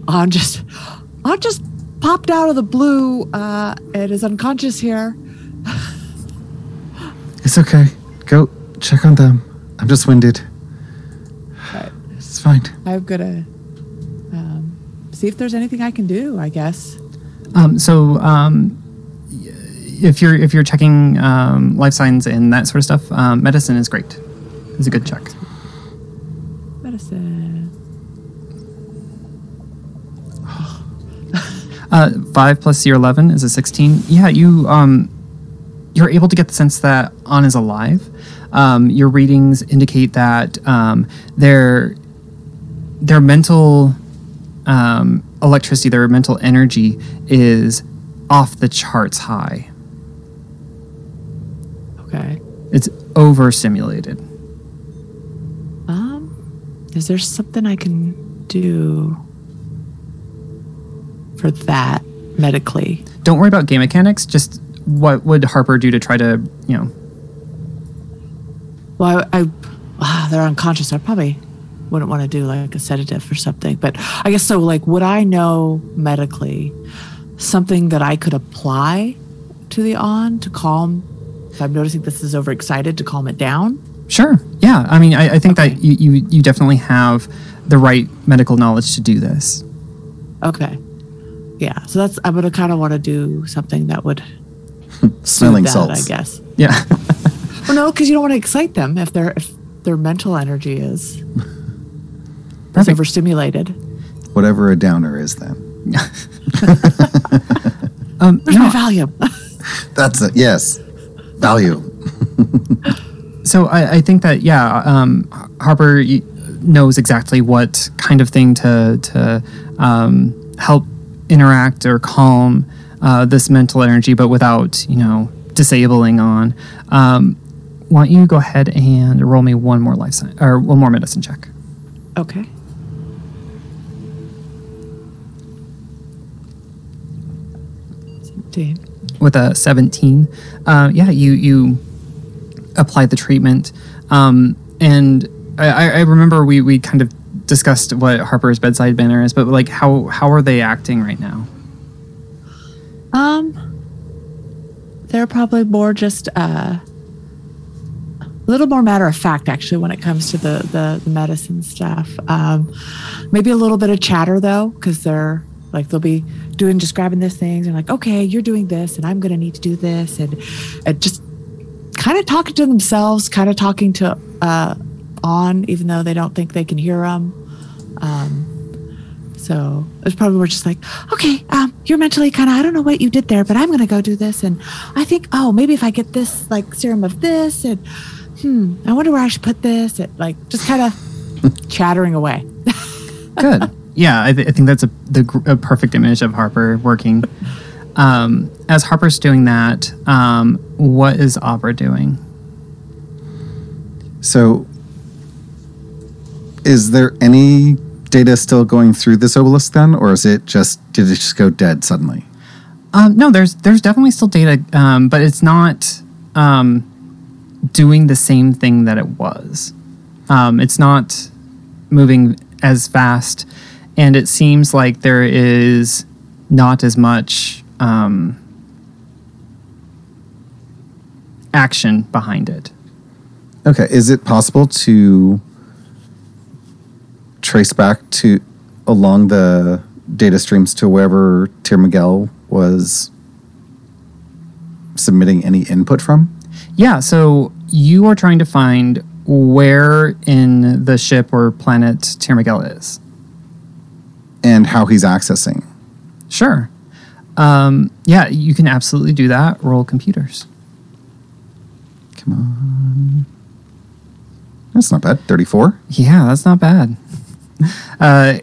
on just, on just popped out of the blue uh, and is unconscious here. It's okay. Go check on them. I'm just winded. Right. It's fine. I'm gonna um, see if there's anything I can do. I guess. Um, so um, if you're if you're checking um, life signs and that sort of stuff, um, medicine is great. It's a good check. Medicine. Uh, five plus your eleven is a sixteen. Yeah, you um, you're able to get the sense that On is alive. Um, your readings indicate that um, their their mental um, electricity, their mental energy, is off the charts high. Okay. It's overstimulated. Um, is there something I can do for that medically? Don't worry about game mechanics. Just what would Harper do to try to, you know, Well, I, I ah, they're unconscious. I probably wouldn't want to do like a sedative or something. But I guess so. Like, would I know medically something that I could apply to the on to calm? If I'm noticing this is overexcited, to calm it down. Sure. Yeah. I mean, I, I think Okay. that you, you you definitely have the right medical knowledge to do this. Okay. Yeah. So that's I'm gonna kind of want to do something that would Smelling that, salts. I guess. Yeah. Well, no, because you don't want to excite them if their if their mental energy is, is Perfect. overstimulated. Whatever a downer is, then. Um, Where's no, my Valium? That's it. Yes. Value. so I, I think that yeah, um, Harper knows exactly what kind of thing to to um, help interact or calm uh, this mental energy, but without you know disabling on. Um, why don't you go ahead and roll me one more life sign or one more medicine check? okay. Seventeen. with a 17 uh, yeah you you applied the treatment um, and I, I remember we, we kind of discussed what harper's bedside manner is but like how how are they acting right now Um, they're probably more just uh, a little more matter of fact, actually, when it comes to the the, the medicine stuff. Um, maybe a little bit of chatter though, because they're like they'll be doing just grabbing these things and like, okay, you're doing this, and I'm gonna need to do this, and, and just kind of talking to themselves, kind of talking to uh, on, even though they don't think they can hear them. Um, so it's probably more just like, okay, um, you're mentally kind of, I don't know what you did there, but I'm going to go do this. And I think, oh, maybe if I get this like serum of this and, hmm, I wonder where I should put this. It like just kind of chattering away. good yeah I, th- I think that's a the a perfect image of harper working um, as harper's doing that um, what is Abra doing So, is there any data still going through this obelisk then, or is it just did it just go dead suddenly? Um, no, there's there's definitely still data, um, but it's not um, doing the same thing that it was. Um, it's not moving as fast, and it seems like there is not as much um, action behind it. Okay, is it possible to trace back to along the data streams to wherever Tier Miguel was submitting any input from? Yeah, so you are trying to find where in the ship or planet Tier Miguel is. And how he's accessing. Sure. Um, yeah, you can absolutely do that. Roll computers. Come on. That's not bad. 34? Yeah, that's not bad. Uh,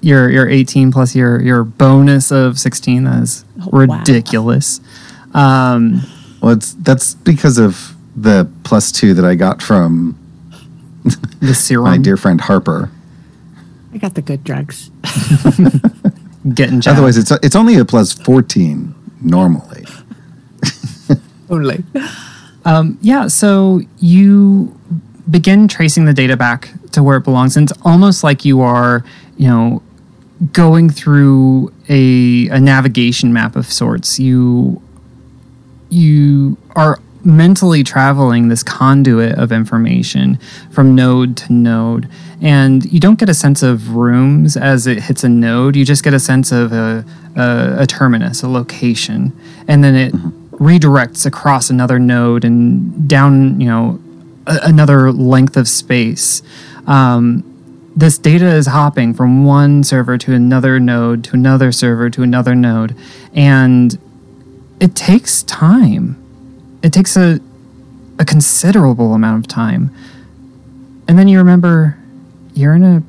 your your 18 plus your your bonus of 16 that is Oh, wow. ridiculous. Um, Well, it's that's because of the plus two that I got from the serum my dear friend Harper. I got the good drugs. getting jabbed. Otherwise, it's it's only a plus 14 normally. Totally. Um, yeah, so you begin tracing the data back to where it belongs, and it's almost like you are, you know, going through a, a navigation map of sorts. You you are mentally traveling this conduit of information from node to node. And you don't get a sense of rooms as it hits a node. You just get a sense of a, a, a terminus a location. And then it redirects across another node and down you know a, another length of space. Um, this data is hopping from one server to another node to another server to another node. And it takes time it takes a a considerable amount of time. And then you remember you're in a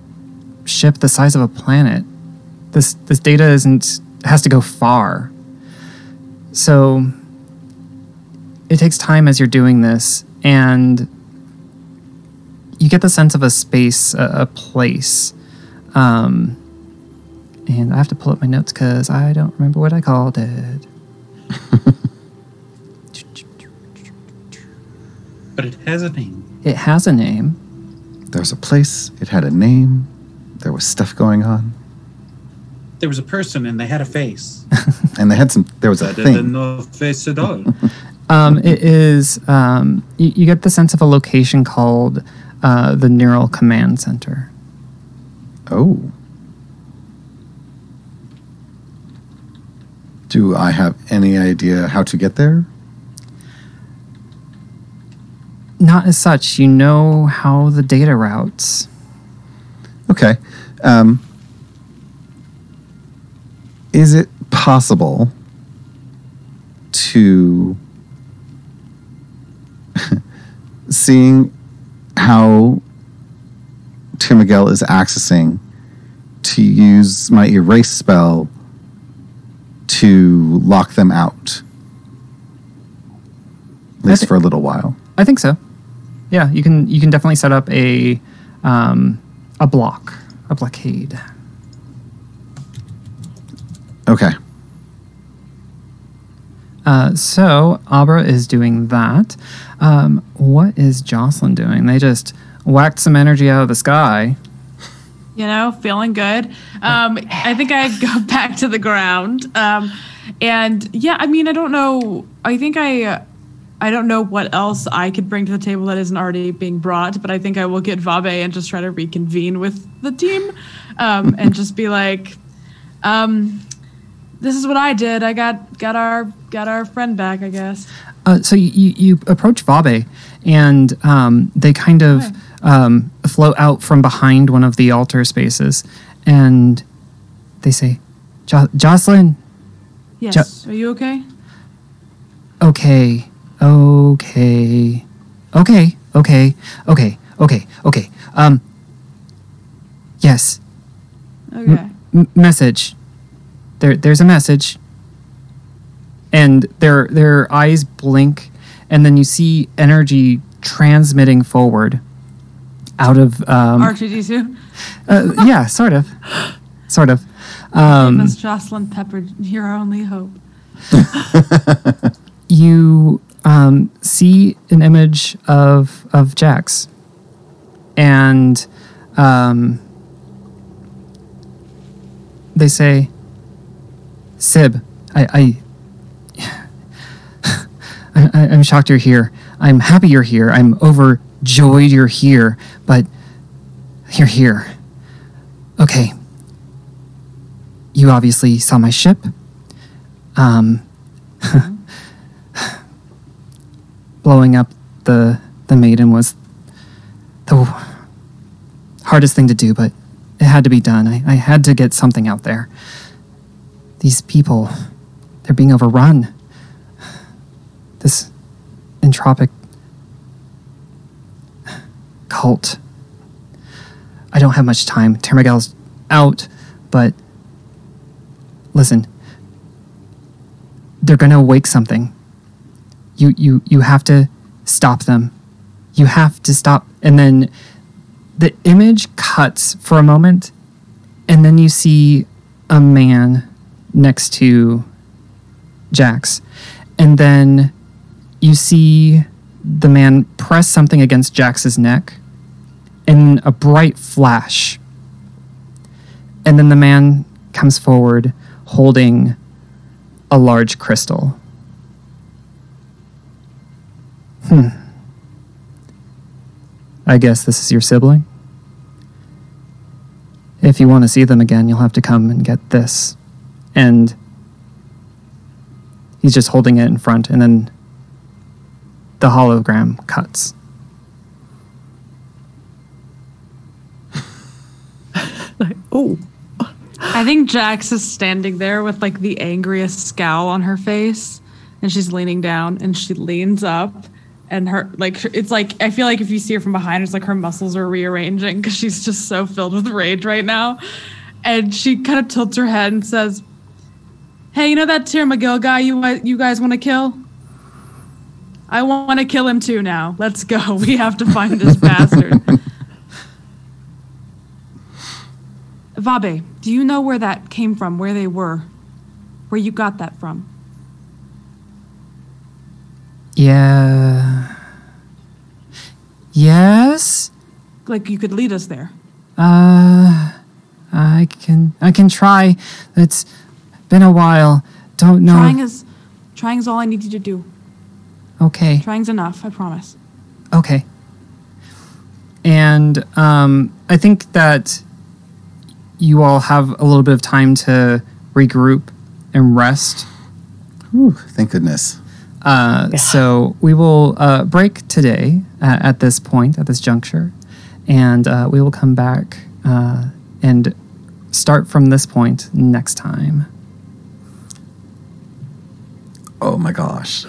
ship the size of a planet. This this data isn't has to go far. So it takes time as you're doing this and you get the sense of a space, a, a place. Um, and I have to pull up my notes because I don't remember what I called it. But it has a name. It has a name. There was a place, it had a name, there was stuff going on, There was a person and they had a face. and they had some, there was a Better than thing. no face at all. Um, it is. Um, you, you get the sense of a location called uh, the Neural Command Center. Oh. Do I have any idea how to get there? Not as such. You know how the data routes. Okay. Um, is it possible to seeing how Tim Miguel is accessing to use my erase spell to lock them out? At least for a little while. I think so. Yeah, you can. You can definitely set up a um, a block, a blockade. Okay. Uh, so Abra is doing that. Um, what is Jocelyn doing? They just whacked some energy out of the sky. you know, feeling good. Um, I think I go back to the ground. Um, and yeah, I mean, I don't know. I think I, uh, I don't know what else I could bring to the table that isn't already being brought, but I think I will get Vabe and just try to reconvene with the team, um, and just be like, um, this is what I did. I got got our got our friend back. I guess. Uh, so you, you, approach Vabe, and um, they kind of um, float out from behind one of the altar spaces, and they say, jo- "Jocelyn, Yes. Are you okay? okay, okay, okay, okay, okay, okay, okay. Um, yes, Okay. M- message. There, there's a message, and their their eyes blink, and then you see energy transmitting forward out of um, R2D2. uh, yeah, sort of, sort of. Um, Miss Jocelyn Pepper, your only hope. you um, see an image of of Jax, and um, they say, "Sib, I, I, I, I'm shocked you're here. I'm happy you're here. I'm overjoyed you're here, but you're here. Okay. You obviously saw my ship. Um, blowing up the the maiden was the hardest thing to do, but it had to be done. I, I had to get something out there. These people, they're being overrun. This entropic cult. I don't have much time. Termigel's out, but listen, they're gonna wake something you you you have to stop them you have to stop and then the image cuts for a moment and then you see a man next to jax and then you see the man press something against Jax's neck in a bright flash. And then the man comes forward holding a large crystal. Hmm. I guess this is your sibling? If you want to see them again, you'll have to come and get this. And he's just holding it in front, and then the hologram cuts. Like, oh, I think Jax is standing there with like the angriest scowl on her face, and she's leaning down, and she leans up, and her like it's like I feel like if you see her from behind, it's like her muscles are rearranging because she's just so filled with rage right now, and she kind of tilts her head and says, "Hey, you know that Tyr McGill guy you you guys want to kill? I want to kill him too now. Let's go. We have to find this bastard." Vabe, do you know where that came from? Where they were? Where you got that from? Yeah. Yes? Like you could lead us there. Uh I can I can try. It's been a while. Don't know. Trying is trying is all I need you to do. okay. Trying's enough, I promise. Okay. And um, I think that you all have a little bit of time to regroup and rest. Whew, thank goodness. Uh, So we will uh, break today uh, at this point, at this juncture, and uh, we will come back uh, and start from this point next time. Oh my gosh.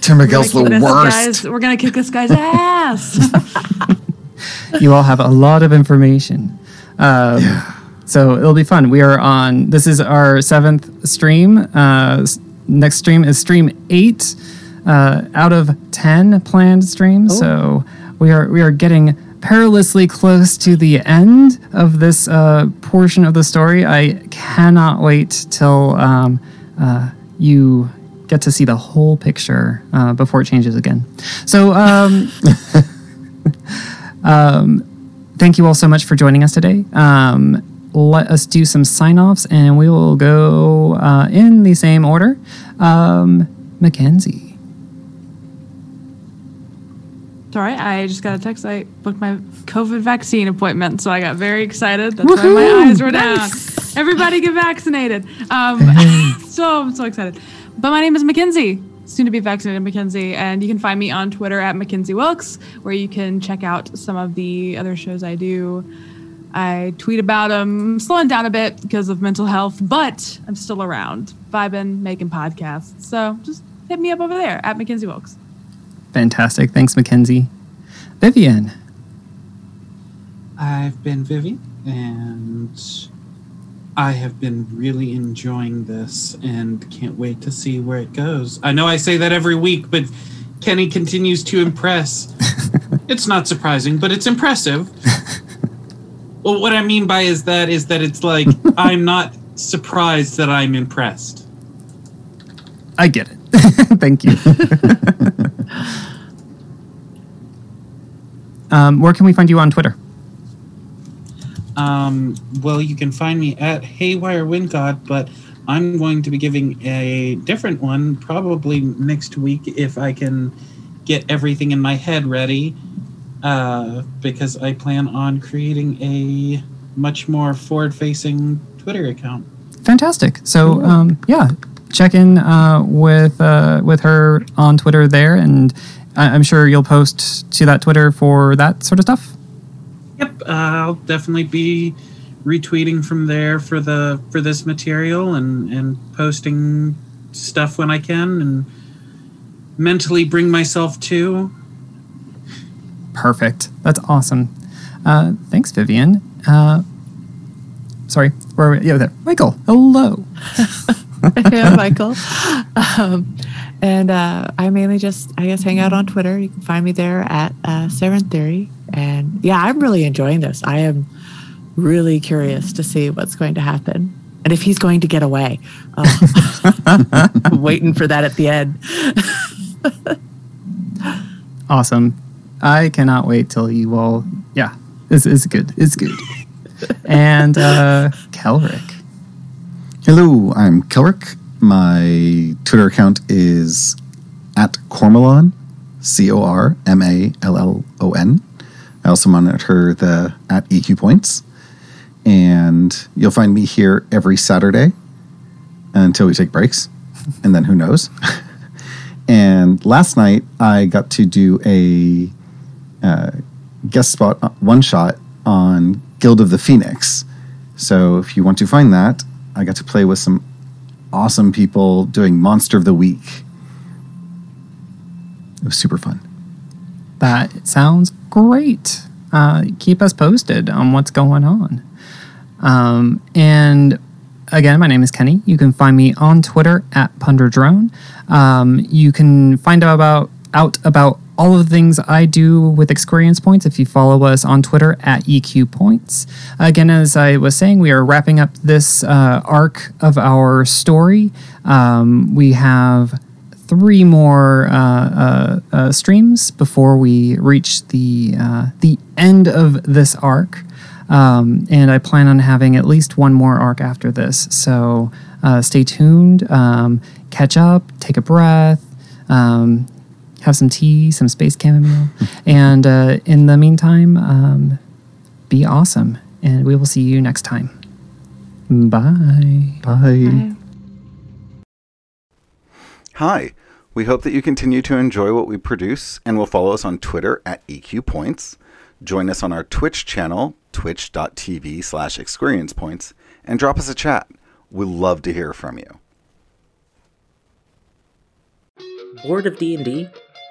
Tim Miguel's the We're gonna kick this worst. guy's- we're gonna kick this guy's ass. you all have a lot of information. Um, So it'll be fun. We are on, this is our seventh stream. Next stream is stream eight uh, out of 10 planned streams. So we are, we are getting perilously close to the end of this uh, portion of the story. I cannot wait till um, uh, you get to see the whole picture uh, before it changes again. So, um, um, thank you all so much for joining us today. Um, let us do some sign offs and we will go uh, in the same order. Um, Mackenzie. Sorry, I just got a text. I booked my COVID vaccine appointment, so I got very excited. That's why my eyes were down. Everybody get vaccinated. Um, so I'm so excited. But my name is Mackenzie, soon to be vaccinated Mackenzie, and you can find me on Twitter at Mackenzie Wilkes, where you can check out some of the other shows I do. I tweet about them, slowing down a bit because of mental health, but I'm still around, vibing, making podcasts. So just hit me up over there at Mackenzie Wilkes. Fantastic. Thanks, Mackenzie. Vivian. I've been Vivian, and I have been really enjoying this and can't wait to see where it goes. I know I say that every week, but Kenny continues to impress. it's not surprising, but it's impressive. well, what I mean by is that is that it's like I'm not surprised that I'm impressed. I get it. Thank you. um, where can we find you on Twitter? Um, well, you can find me at Haywire Wingod, but I'm going to be giving a different one probably next week if I can get everything in my head ready. Uh, because I plan on creating a much more forward-facing Twitter account. Fantastic. So um, yeah, check in uh, with uh, with her on Twitter there, and I- I'm sure you'll post to that Twitter for that sort of stuff. Yep, uh, I'll definitely be retweeting from there for the for this material and and posting stuff when I can and mentally bring myself to. Perfect. That's awesome. Uh, thanks, Vivian. Uh, sorry, where are we? Yeah, there. Michael. Hello. yeah, Michael. Um, and uh, I mainly just, I guess, hang out on Twitter. You can find me there at uh, Saren Theory. And yeah, I'm really enjoying this. I am really curious to see what's going to happen and if he's going to get away. I'm waiting for that at the end. Awesome. I cannot wait till you all. Yeah, it's, it's good. It's good. and uh, Kelric. Hello, I'm Kelric. My Twitter account is at Cormallon, C O R M A L L O N. I also monitor the at EQ points. And you'll find me here every Saturday until we take breaks. And then who knows? and last night I got to do a uh, guest spot, uh, one shot on Guild of the Phoenix. So if you want to find that, I got to play with some awesome people doing Monster of the Week. It was super fun. That sounds great. Uh, keep us posted on what's going on. Um, and again, my name is Kenny. You can find me on Twitter at Punderdrone. Um, you can find out about out about all of the things I do with experience points if you follow us on Twitter at EQ Points. Again, as I was saying, we are wrapping up this uh, arc of our story. Um, we have three more uh, uh, uh, streams before we reach the uh, the end of this arc. Um, and I plan on having at least one more arc after this. So uh, stay tuned, um, catch up, take a breath, um, have some tea, some space chamomile. and uh, in the meantime, um, be awesome. And we will see you next time. Bye. Bye. Hi. We hope that you continue to enjoy what we produce and will follow us on Twitter at EQ Points. Join us on our Twitch channel, twitch.tv slash experience points, and drop us a chat. We'd love to hear from you. Bored of D&D?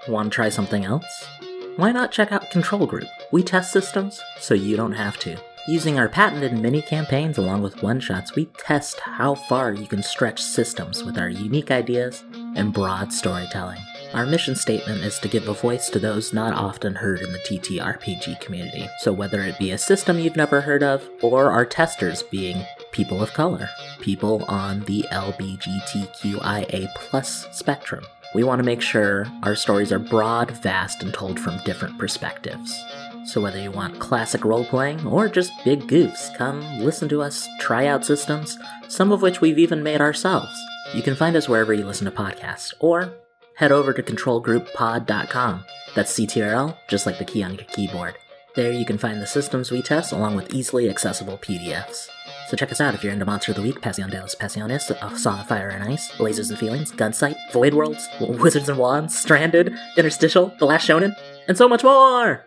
Want to try something else? Why not check out Control Group? We test systems so you don't have to. Using our patented mini campaigns along with one shots, we test how far you can stretch systems with our unique ideas and broad storytelling. Our mission statement is to give a voice to those not often heard in the TTRPG community. So, whether it be a system you've never heard of, or our testers being people of color, people on the LBGTQIA plus spectrum, we want to make sure our stories are broad, vast, and told from different perspectives. So whether you want classic role playing or just big goofs, come listen to us try out systems, some of which we've even made ourselves. You can find us wherever you listen to podcasts, or head over to controlgrouppod.com. That's CTRL, just like the key on your keyboard. There you can find the systems we test along with easily accessible PDFs. So check us out if you're into Monster of the Week, Passion de los Pasiones, A uh, Song of Fire and Ice, Lasers and Feelings, Gunsight, Void Worlds, Wizards and Wands, Stranded, Interstitial, The Last Shonen, and so much more!